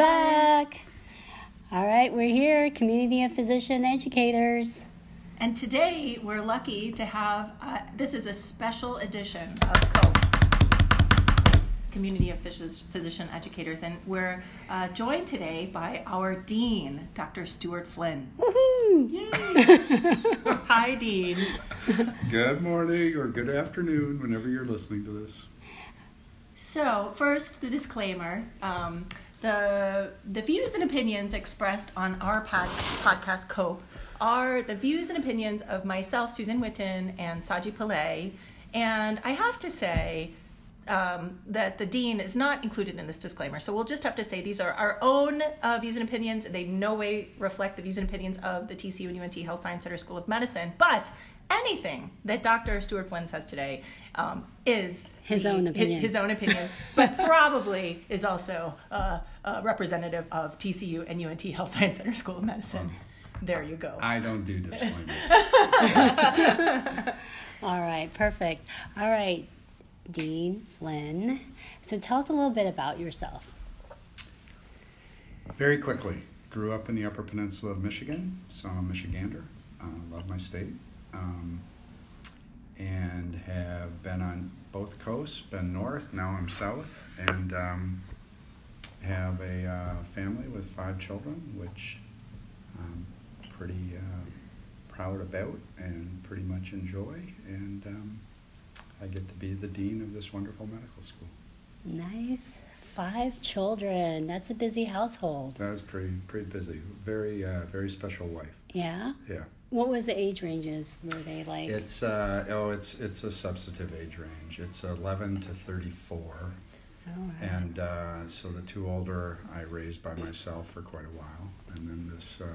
back. All right, we're here, Community of Physician Educators. And today we're lucky to have, uh, this is a special edition of COPE, Community of Phys- Physician Educators, and we're uh, joined today by our Dean, Dr. Stuart Flynn. Woohoo! Yay! Hi, Dean. Good morning or good afternoon, whenever you're listening to this. So, first, the disclaimer. Um, the, the views and opinions expressed on our pod, podcast, COPE, are the views and opinions of myself, Susan Witten, and Saji Pillay. And I have to say um, that the dean is not included in this disclaimer. So we'll just have to say these are our own uh, views and opinions. They no way reflect the views and opinions of the TCU and UNT Health Science Center School of Medicine. But anything that Dr. Stuart Flynn says today um, is His the- own opinion. His, own opinion, but probably is also uh, uh, representative of TCU and UNT Health Science Center School of Medicine. There you go. I don't do disclaimers. All right, perfect. All right, Dean Flynn. So tell us a little bit about yourself. Very quickly, grew up in the Upper Peninsula of Michigan, so I'm a Michigander. Uh, love my state. Um, and have been on both coasts, been north, now I'm south, and um, have a uh, family with five children, which I'm pretty uh, proud about and pretty much enjoy. And um, I get to be the dean of this wonderful medical school. Nice. Five children. That's a busy household. That was pretty pretty busy. Very uh, very special wife. Yeah. Yeah. What was the age ranges? Were they like? It's uh, oh it's it's a substantive age range. It's 11 to 34, All right. and uh, so the two older I raised by myself for quite a while, and then this. Uh,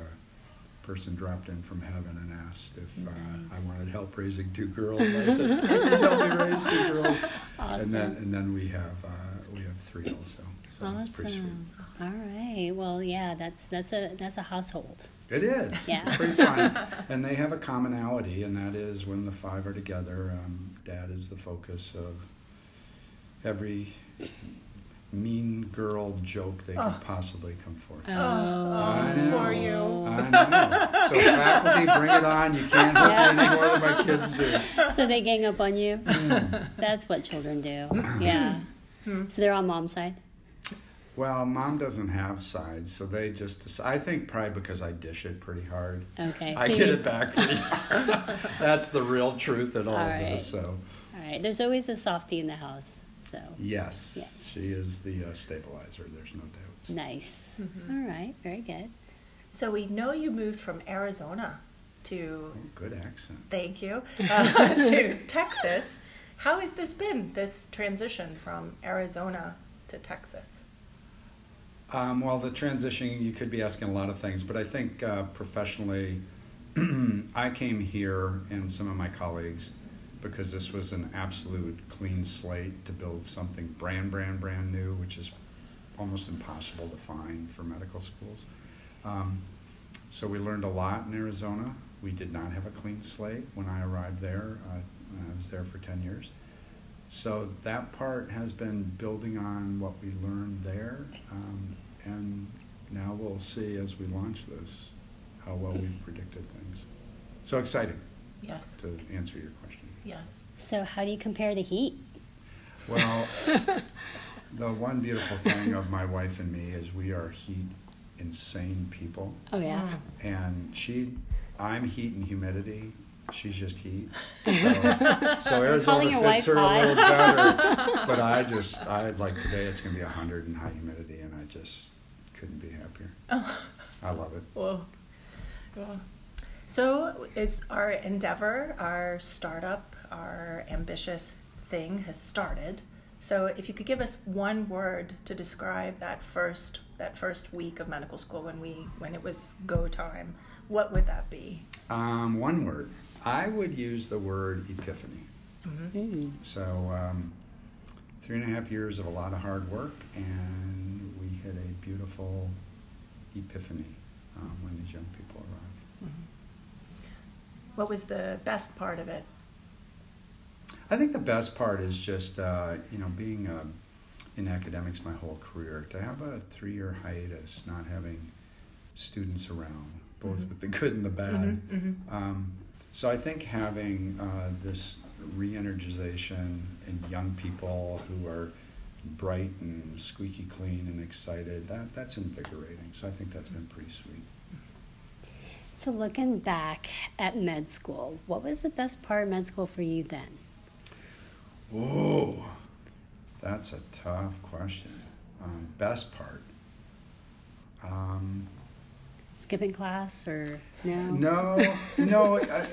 Person dropped in from heaven and asked if uh, I wanted help raising two girls. And I said, "Please help me raise two girls." awesome. And then and then we have uh, we have three also. So it's pretty sweet. awesome. All right. Well, yeah. That's that's a that's a household. It is. Yeah. It's pretty fun. and they have a commonality, and that is when the five are together, um, dad is the focus of every mean girl joke they Oh. could possibly come forth. Oh, I know. for you. I know. So faculty, bring it on. You can't hurt Yeah. me any more than my kids do. So they gang up on you. Mm. That's what children do. Yeah. Hmm. So they're on mom's side. Well, mom doesn't have sides, so they just. Decide, I think probably because I dish it pretty hard. Okay. I get you- it back pretty hard. That's the real truth in all, All of right. this. So. All right. There's always a softie in the house. So Yes, Yes. she is the uh, stabilizer. There's no doubt. nice. Mhm. All right. Very good. So we know you moved from Arizona to, Oh, good accent. thank you, uh, to Texas. How has this been, this transition from Arizona to Texas? Um, well, the transition, you could be asking a lot of things, but I think uh, professionally, I came here and some of my colleagues because this was an absolute clean slate to build something brand, brand, brand new, which is almost impossible to find for medical schools. Um, so we learned a lot in Arizona. We did not have a clean slate when I arrived there. Uh, I was there for 10 years. So that part has been building on what we learned there. Um, and now we'll see as we launch this how well we've predicted things. So exciting Yes, to answer your question. yes. So how do you compare the heat? Well, the one beautiful thing of my wife and me is we are heat insane people. Oh yeah. And she, I'm heat and humidity. She's just heat. So, so Arizona fits her hot. a little better. But I just, I like today. It's gonna be hundred and high humidity, and I just couldn't be happier. Oh. I love it. Well, well. So it's our endeavor, our startup, our ambitious thing has started. So if you could give us one word to describe that first that first week of medical school when we when it was go time, what would that be? Um, one word. I would use the word epiphany. Mm. So, um, three and a half years of a lot of hard work, and we hit a beautiful epiphany um, when these young people arrived. What was the best part of it? I think the best part is just uh, you know being a in academics my whole career. To have a three year hiatus, not having students around, both Mhm. with the good and the bad. Mhm, mhm. Um, so I think having uh, this re-energization in young people who are bright and squeaky clean and excited, that, that's invigorating. So I think that's been pretty sweet. So, looking back at med school, what was the best part of med school for you then? Oh, that's a tough question. Um, best part. Um, Skipping class or no? No, no. I, I,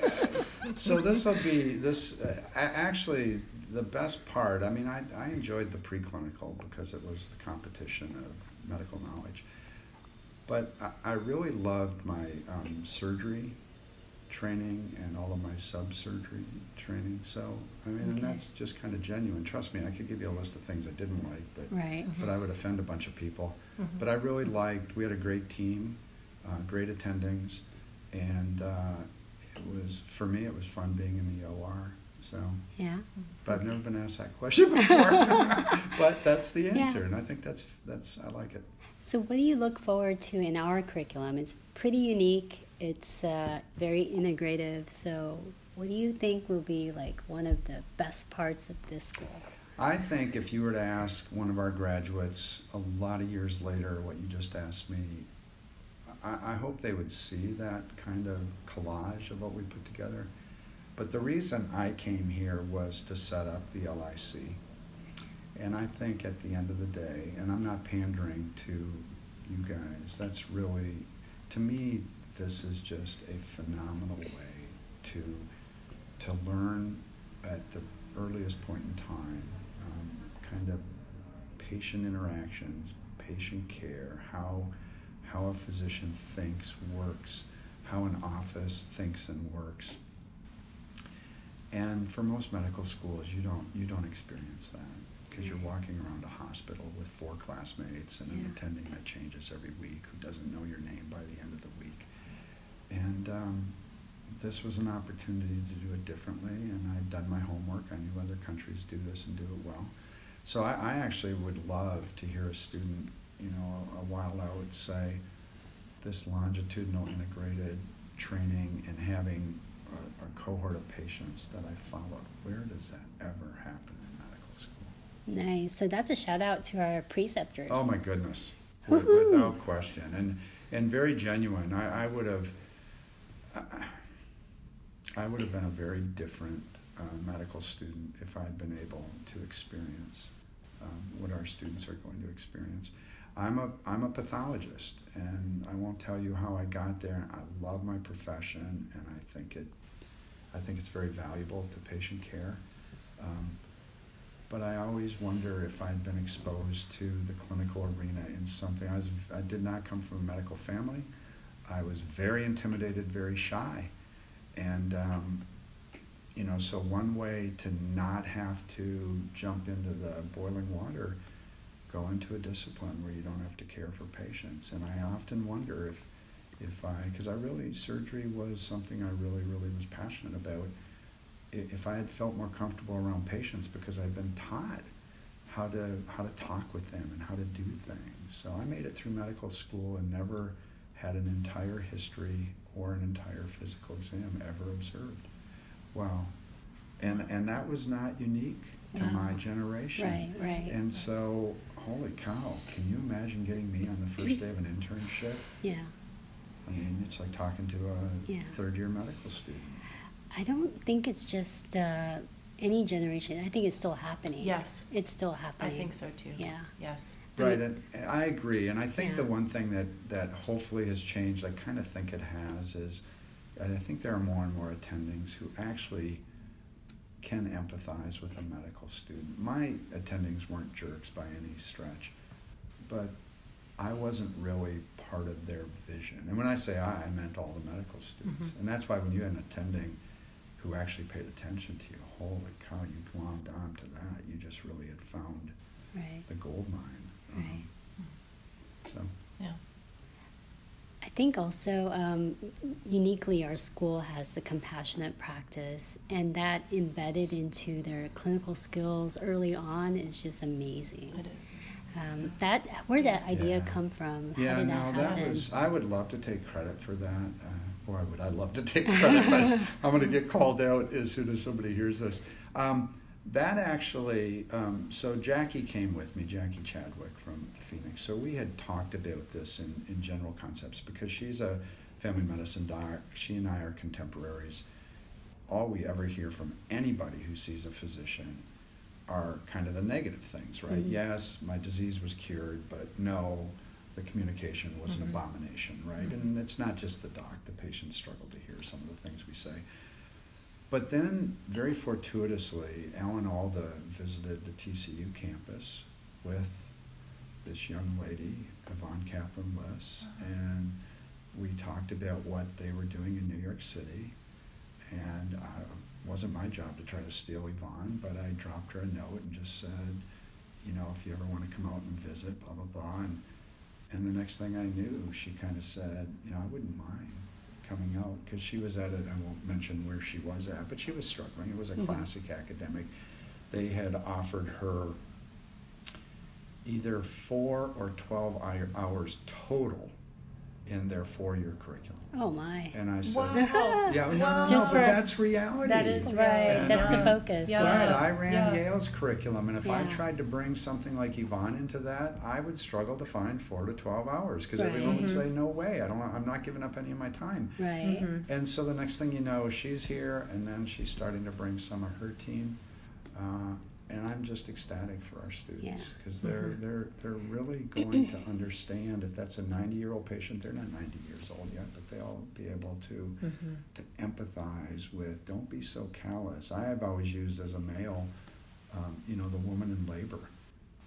so this will be this. Uh, actually, the best part. I mean, I, I enjoyed the preclinical because it was the competition of medical knowledge. But I, I really loved my um, surgery training and all of my sub-surgery training. So I mean, and that's just kind of genuine. Trust me, I could give you a list of things I didn't like, but Right. but I would offend a bunch of people. Mhm. But I really liked. We had a great team, uh, great attendings, and uh, it was for me. It was fun being in the OR. So, Yeah. but I've never been asked that question before. but that's the Yeah. answer, and I think that's that's I like it. So, what do you look forward to in our curriculum? It's pretty unique. It's uh, very integrative. So, what do you think will be like one of the best parts of this school? I think if you were to ask one of our graduates a lot of years later what you just asked me, I, I hope they would see that kind of collage of what we put together. But the reason I came here was to set up the LIC. And I think at the end of the day, and I'm not pandering to you guys, that's really, to me, this is just a phenomenal way to, to learn at the earliest point in time, um, kind of patient interactions, patient care, how, how a physician thinks, works, how an office thinks and works. And for most medical schools, you don't, you don't experience that because you're walking around a hospital with four classmates and an attending that changes every week who doesn't know your name by the end of the week. And um, this was an opportunity to do it differently, and I'd done my homework. I knew other countries do this and do it well. So I, I actually would love to hear a student, you know, a, a while I'd say, this longitudinal integrated training and having a, a cohort of patients that I followed. Where does that ever happen in medical school? Nice. So, that's a shout out to our preceptors. Oh my goodness, With- Woohoo. without question, and and very genuine. I, I would have, I, I would have been a very different uh, medical student if I'd been able to experience um, what our students are going to experience. I'm a I'm a pathologist, and I won't tell you how I got there. I love my profession, and I think it, I think it's very valuable to patient care. Um, but I always wonder if I'd been exposed to the clinical arena in something. I was I did not come from a medical family. I was very intimidated, very shy, and um, you know, so one way to not have to jump into the boiling water, go into a discipline where you don't have to care for patients. And I often wonder if if I, because I really surgery was something I really really was passionate about if I had felt more comfortable around patients because I'd been taught how to how to talk with them and how to do things. So I made it through medical school and never had an entire history or an entire physical exam ever observed. Wow. And and that was not unique to my generation. Right, right. And so holy cow, can you imagine getting me on the first day of an internship? Yeah. I mean, it's like talking to a Yeah. third year medical student. I don't think it's just uh, any generation. I think it's still happening. Yes. It's still happening. I think so too. Yeah. Yes. Right, and, and I agree, and I think Yeah. the one thing that, that hopefully has changed, I kind of think it has, is I think there are more and more attendings who actually can empathize with a medical student. My attendings weren't jerks by any stretch, but I wasn't really part of their vision. And when I say I, I meant all the medical students. Mhm. And that's why when you had an attending who actually paid attention to you, holy cow, you glommed on to that. You just really had found Right. the gold mine. Um, Right. So, Yeah. I think also um, uniquely our school has the compassionate practice, and that embedded into their clinical skills early on is just amazing. It is. Um, that where that idea Yeah. come from? How Yeah, did no, that that was. I would love to take credit for that. Uh, boy, would I love to take credit, but I'm going to get called out as soon as somebody hears this. Um, that actually, um, so Jackie came with me, Jackie Chadwick from Phoenix. So we had talked about this in, in general concepts because she's a family medicine doc. She and I are contemporaries. All we ever hear from anybody who sees a physician are kind of the negative things, right? Mhm. Yes, my disease was cured, but no, the communication was an Mhm. abomination, right? Mhm. And it's not just the doc, the patients struggle to hear some of the things we say. But then, very fortuitously, Alan Alda visited the TCU campus with this young lady, Yvonne Kaplan Liss, and we talked about what they were doing in New York City. And uh, it wasn't my job to try to steal Yvonne, but I dropped her a note and just said, you know, if you ever want to come out and visit, blah, blah, blah. And, and the next thing I knew, she kind of said, you know, I wouldn't mind coming out because she was at it. I won't mention where she was at, but she was struggling. It was a Mhm. classic academic. They had offered her either four or 12 hours total in their four year curriculum. oh my! And I said, Wow. yeah, no, no, Wow. no, Just but that's reality. That is Right, reality. that's the focus. Yeah. Yeah. Right, I ran Yeah. Yale's curriculum, and if I tried to bring something like Yvonne into that, I would struggle to find four to twelve hours because Right. everyone would Mhm. say, "No way! I don't. I'm not giving up any of my time." Right. Mhm. And so the next thing you know, she's here, and then she's starting to bring some of her team, uh, and I'm just ecstatic for our students Yeah. because they're Mhm. they're they're really going to understand if that's a 90 year old patient. They're not 90 years old yet, but they'll be able to Mhm. to empathize with. Don't be so callous. I have always used as a male, um, you know, the woman in labor.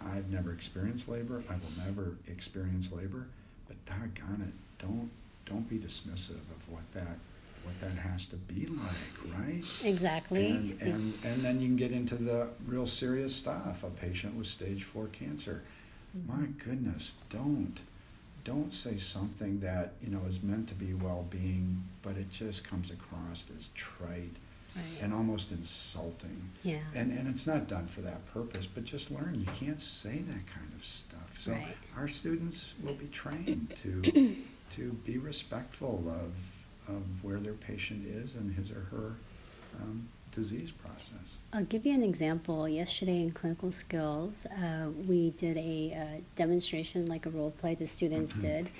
I've never experienced labor. I will never experience labor. But doggone it, don't don't be dismissive of what that what that has to be like, right? Exactly. And, and and then you can get into the real serious stuff. A patient with stage four cancer. Mm-hmm. My goodness, don't don't say something that you know is meant to be well-being, but it just comes across as trite right. and almost insulting. yeah. And and it's not done for that purpose, but just learn you can't say that kind of stuff. So Right. our students will be trained to to be respectful of of where their patient is and his or her um, disease process. I'll give you an example. Yesterday in clinical skills, uh, we did a uh, demonstration, like a role play the students Mhm. did,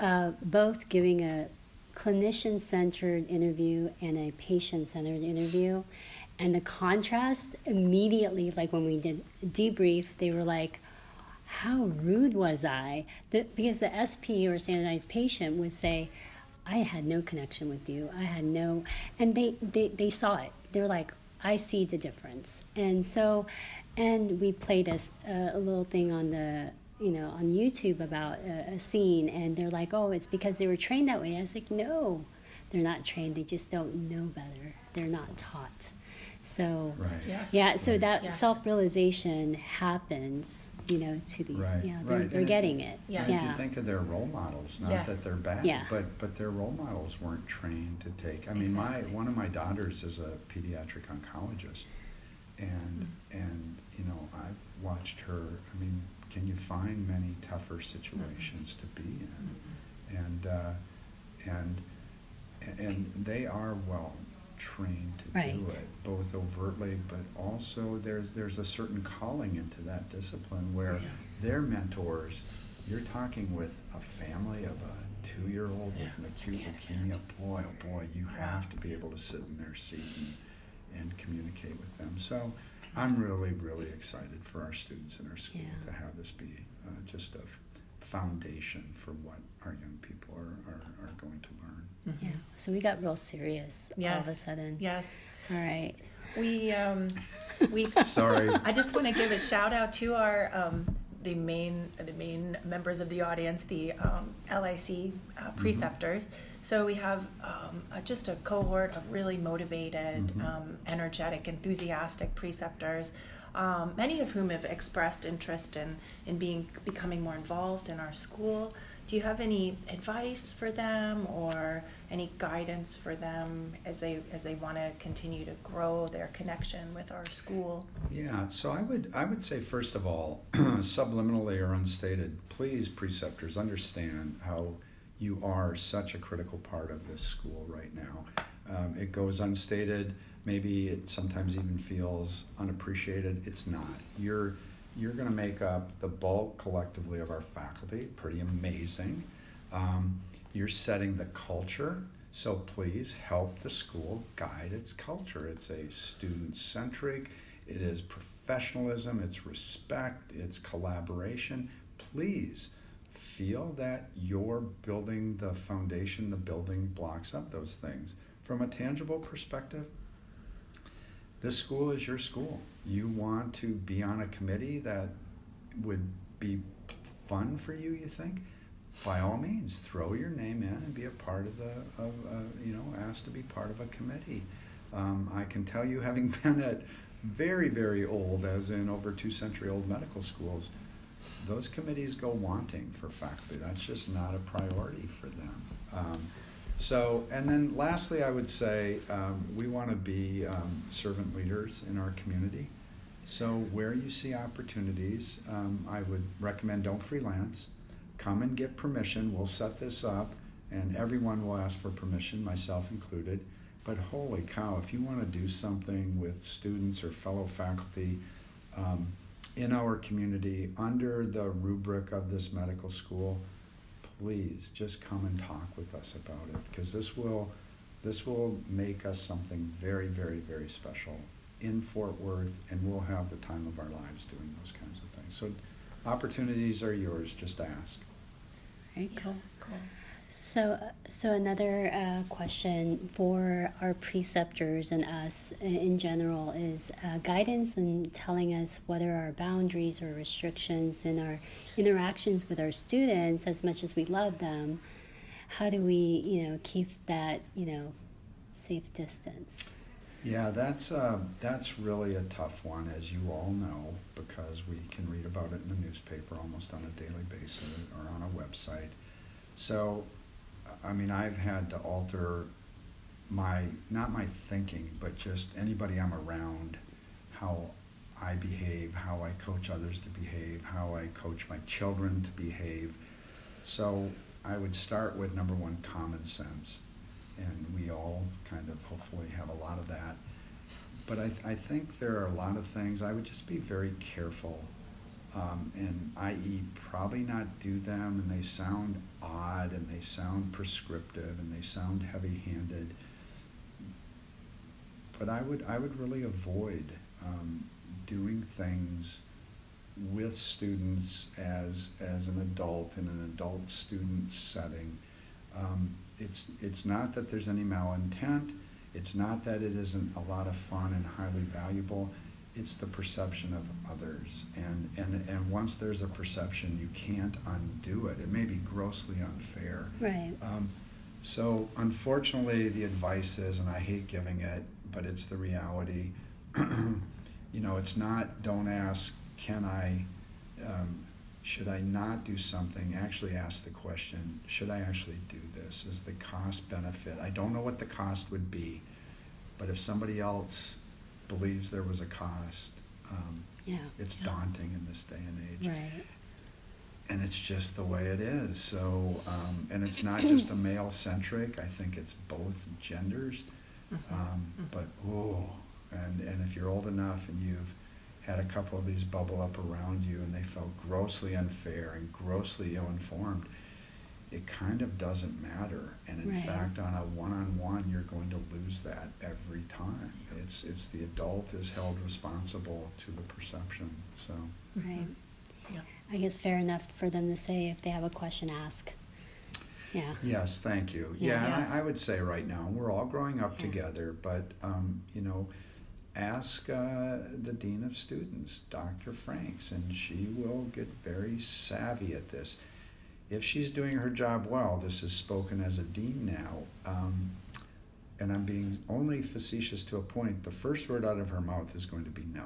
uh, both giving a clinician centered interview and a patient centered interview. And the contrast immediately, like when we did debrief, they were like, how rude was I? The, because the SP or standardized patient would say, I had no connection with you. I had no, and they, they, they saw it. They're like, I see the difference. And so, and we played a, a little thing on the, you know, on YouTube about a, a scene, and they're like, oh, it's because they were trained that way. I was like, no, they're not trained. They just don't know better. They're not taught. So, Right. Yes. yeah, so that Yes. self realization happens, you know, to these, Right, yeah, they're, right. they're getting you- it. Yeah. If Yeah. you think of their role models, not Yes. that they're bad, Yeah. but but their role models weren't trained to take. I mean, my one of my daughters is a pediatric oncologist, and Mm. and you know I've watched her. I mean, can you find many tougher situations to be in? And uh, and and they are well trained to do it, both overtly, but also there's there's a certain calling into that discipline where Yeah. their mentors. You're talking with a family of a two-year-old Yeah. with an acute Can't leukemia. Boy, oh boy, you have to be able to sit in their seat and, and communicate with them. So I'm really, really excited for our students in our school Yeah. to have this be uh, just a foundation for what our young people are, are, are going to learn. Mhm. Yeah, so we got real serious all of a sudden. Yes. All right. We um, we. Sorry. I just want to give a shout out to our um, the main the main members of the audience, the um, LIC uh, preceptors. So we have um, uh, just a cohort of really motivated, Mhm. um, energetic, enthusiastic preceptors. Um, many of whom have expressed interest in, in being becoming more involved in our school. Do you have any advice for them or any guidance for them as they as they want to continue to grow their connection with our school? Yeah, so I would I would say first of all, subliminally or unstated, please preceptors understand how you are such a critical part of this school right now. Um, it goes unstated. Maybe it sometimes even feels unappreciated. It's not. You're you're going to make up the bulk collectively of our faculty. Pretty amazing. Um, you're setting the culture. So please help the school guide its culture. It's a student centric, it is professionalism, it's respect, it's collaboration. Please feel that you're building the foundation, the building blocks of those things. From a tangible perspective, this school is your school. You want to be on a committee that would be fun for you, you think? By all means, throw your name in and be a part of the, of, uh, you know, asked to be part of a committee. Um, I can tell you, having been at very, very old, as in over two century old medical schools, those committees go wanting for faculty. That's just not a priority for them. Um, so, and then lastly, I would say um, we want to be um, servant leaders in our community. So, where you see opportunities, um, I would recommend don't freelance. Come and get permission. We'll set this up, and everyone will ask for permission, myself included. But holy cow, if you want to do something with students or fellow faculty um, in our community under the rubric of this medical school, please just come and talk with us about it because this will this will make us something very very very special in Fort Worth and we'll have the time of our lives doing those kinds of things. So opportunities are yours, just ask. Very cool. Yes, cool. So, so another uh, question for our preceptors and us in general is uh, guidance and telling us what are our boundaries or restrictions in our interactions with our students. As much as we love them, how do we, you know, keep that, you know, safe distance? Yeah, that's uh, that's really a tough one, as you all know, because we can read about it in the newspaper almost on a daily basis or on a website. So I mean, I've had to alter my, not my thinking, but just anybody I'm around, how I behave, how I coach others to behave, how I coach my children to behave. So I would start with number one, common sense. And we all kind of hopefully have a lot of that. But I, I think there are a lot of things I would just be very careful um, and i.e., probably not do them, and they sound odd, and they sound prescriptive, and they sound heavy-handed. But I would I would really avoid um, doing things with students as as an adult in an adult student setting. Um, it's it's not that there's any malintent. It's not that it isn't a lot of fun and highly valuable it's the perception of others. And, and and once there's a perception you can't undo it. It may be grossly unfair. Right. Um, so unfortunately the advice is and i hate giving it but it's the reality. You know it's not don't ask can i um, should i not do something? Actually ask the question should i actually do this? Is the cost benefit? I don't know what the cost would be but if somebody else believes there was a cost. Um, yeah. It's yeah. daunting in this day and age. Right. And it's just the way it is. So, um, and it's not just a male centric. I think it's both genders. Mm-hmm. Um, but oh, and and if you're old enough and you've had a couple of these bubble up around you and they felt grossly unfair and grossly ill-informed, it kind of doesn't matter. And in right. fact, on a one-on-one, you're going to lose that every time. It's it's the adult is held responsible to the perception. So right. Yeah. I guess fair enough for them to say if they have a question, ask. Yeah. yes, thank you. Yeah. Yeah, and Yes. I, I would say right now we're all growing up Yeah. together, but um, you know, ask uh, the dean of students, Dr. Franks, and she will get very savvy at this. If she's doing her job well, this is spoken as a dean now. Um, and I'm being only facetious to a point, the first word out of her mouth is going to be no.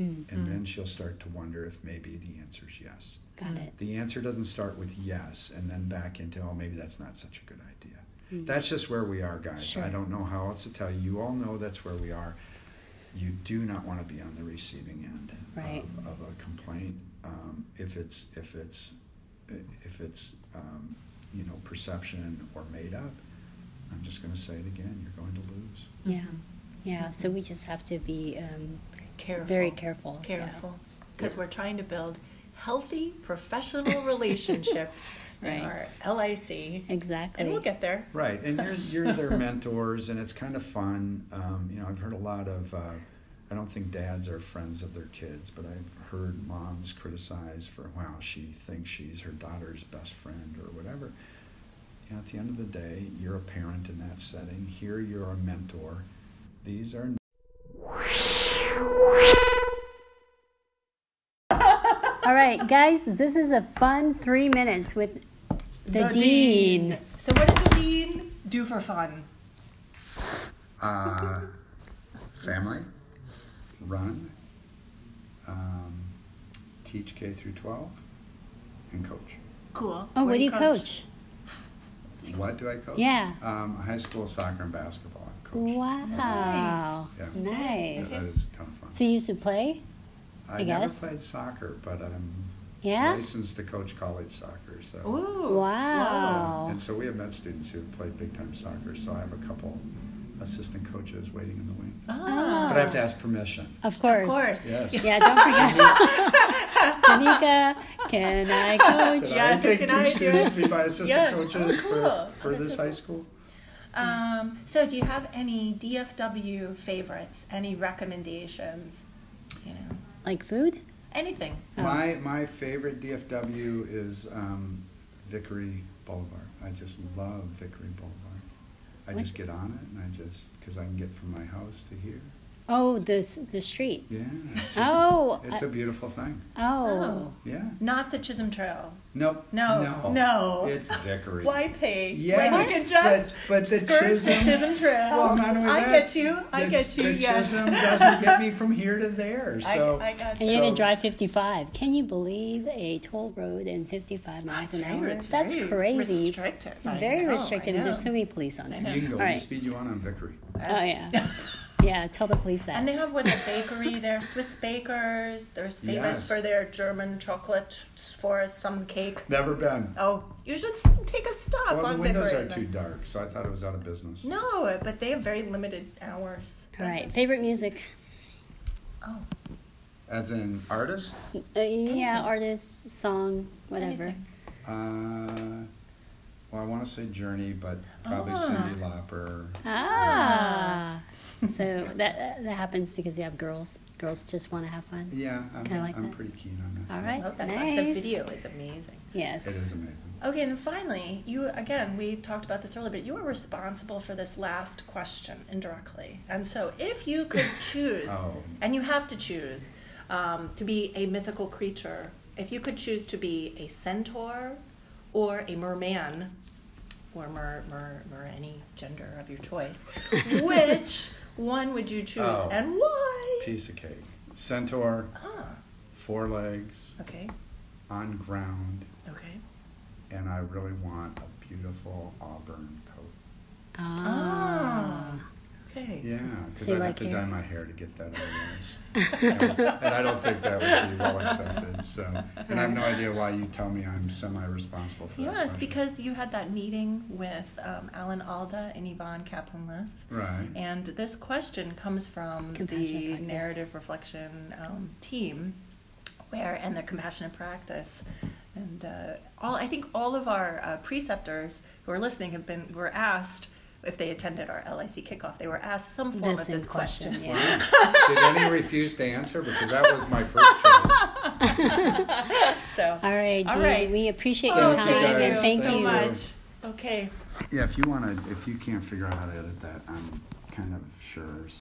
Mm. and then she'll start to wonder if maybe the answer is yes. Got it. The answer doesn't start with yes and then back into, oh, maybe that's not such a good idea. Mm. That's just where we are, guys. Sure. I don't know how else to tell you. You all know that's where we are. You do not want to be on the receiving end Right. of, of a complaint. Um, if it's if it's if it's um, you know perception or made up, I'm just going to say it again. You're going to lose. Yeah. Yeah. So we just have to be um, Careful. very careful. Careful. Because Yeah. we're trying to build healthy professional relationships Right. our LIC. Exactly. And we'll get there. Right, and you're you're their mentors, and it's kind of fun. Um, you know, I've heard a lot of. Uh, I don't think dads are friends of their kids, but I've heard moms criticize for, wow, she thinks she's her daughter's best friend or whatever. You know, at the end of the day, you're a parent in that setting. Here, you're a mentor. These are All right, guys. This is a fun three minutes with the, dean. So, what does the dean do for fun? uh, family, run, um, teach K through 12, and coach. Cool. Oh, what, do you coach? What do I coach? Yeah. Um, high school soccer and basketball. I've coached. Wow. Yeah. Nice. That is a ton of fun. So you used to play? I, I never guess. played soccer, but I'm Yeah. licensed to coach college soccer. So, Ooh. Wow. and so we have med students who have played big time soccer. So I have a couple assistant coaches waiting in the wings. Ah. But I have to ask permission. Of course. Of course. Yes. Yeah, don't forget. Danica, can I coach? Did Yes, I take can two I students it? to be my assistant Yeah. coaches Oh, cool. for, Oh, for that's this so high cool. school? Um, so, do you have any DFW favorites? Any recommendations? You know, Like food? anything. Oh. My my favorite DFW is um, Vickery Boulevard. I just love Vickery Boulevard. I What? just get on it and I just because I can get from my house to here. Oh, the s- the street. Yeah. It's, just- Oh, it's I- a beautiful thing. Oh. oh. Yeah. Not the Chisholm Trail. Nope. No, No. no. It's Vickery. Why pay Yeah, when you can just but- but the skirt Chisholm- the Chisholm Trail? Well, not only I that, get you. I the- get you. The yes. Chisholm doesn't get me from here to there. I- So I, got And you. you're So- gonna drive 55. Can you believe a toll road in 55 miles It's an very- hour? it's That's very crazy. Restrictive. It's I very know, I restrictive. and There's know. so many police on I it. know. you can go. All We right. speed you on on Vickery. Uh, oh yeah. yeah. Tell the police that. And they have what a bakery there, Swiss bakers. They're famous Yes. for their German chocolate for some cake. Never been. Oh, you should take a stop Well, on the windows Vickery. are too dark, so I thought it was out of business. No, but they have very limited hours. All right. Favorite music? Oh, As in artist? Uh, yeah, artist, song, whatever. Anything. Uh, well, I want to say Journey, but probably Ah. Cyndi Lauper. Ah. so that that happens because you have girls. Girls just want to have fun. Yeah, I'm, Kinda like I'm that. pretty keen on that. All so right. love that. Nice. The video is amazing. Yes. It is amazing. Okay, and then finally, you again, we talked about this earlier, but you are responsible for this last question indirectly. And so, if you could choose, Oh. and you have to choose, um, to be a mythical creature, if you could choose to be a centaur or a merman, or mer, mer, mer any gender of your choice, which one would you choose Oh. and why? Piece of cake. Centaur, Ah, four legs, okay, on ground, okay. and I really want a beautiful auburn coat. Ah. Okay. Yeah, because So I'd like have to hair? dye my hair to get that otherwise. and I don't think that would be well accepted. So, and I have no idea why you tell me I'm semi-responsible for that. Yes, question. because you had that meeting with um, Alan Alda and Yvonne Kaplan-Liss. right. And this question comes from Compassionate the practice. narrative reflection um, team, where and the compassionate practice, and uh, all I think all of our uh, preceptors who are listening have been were asked if they attended our LIC kickoff. They were asked some form The of this question. question, Wow. yeah. Did any refuse to answer? Because that was my first choice. So, All right, All Dee, right. We appreciate oh, your Thank time you, and guys. thank so you. So much. Okay. Yeah, if you want to, if you can't figure out how to edit that, I'm kind of sure.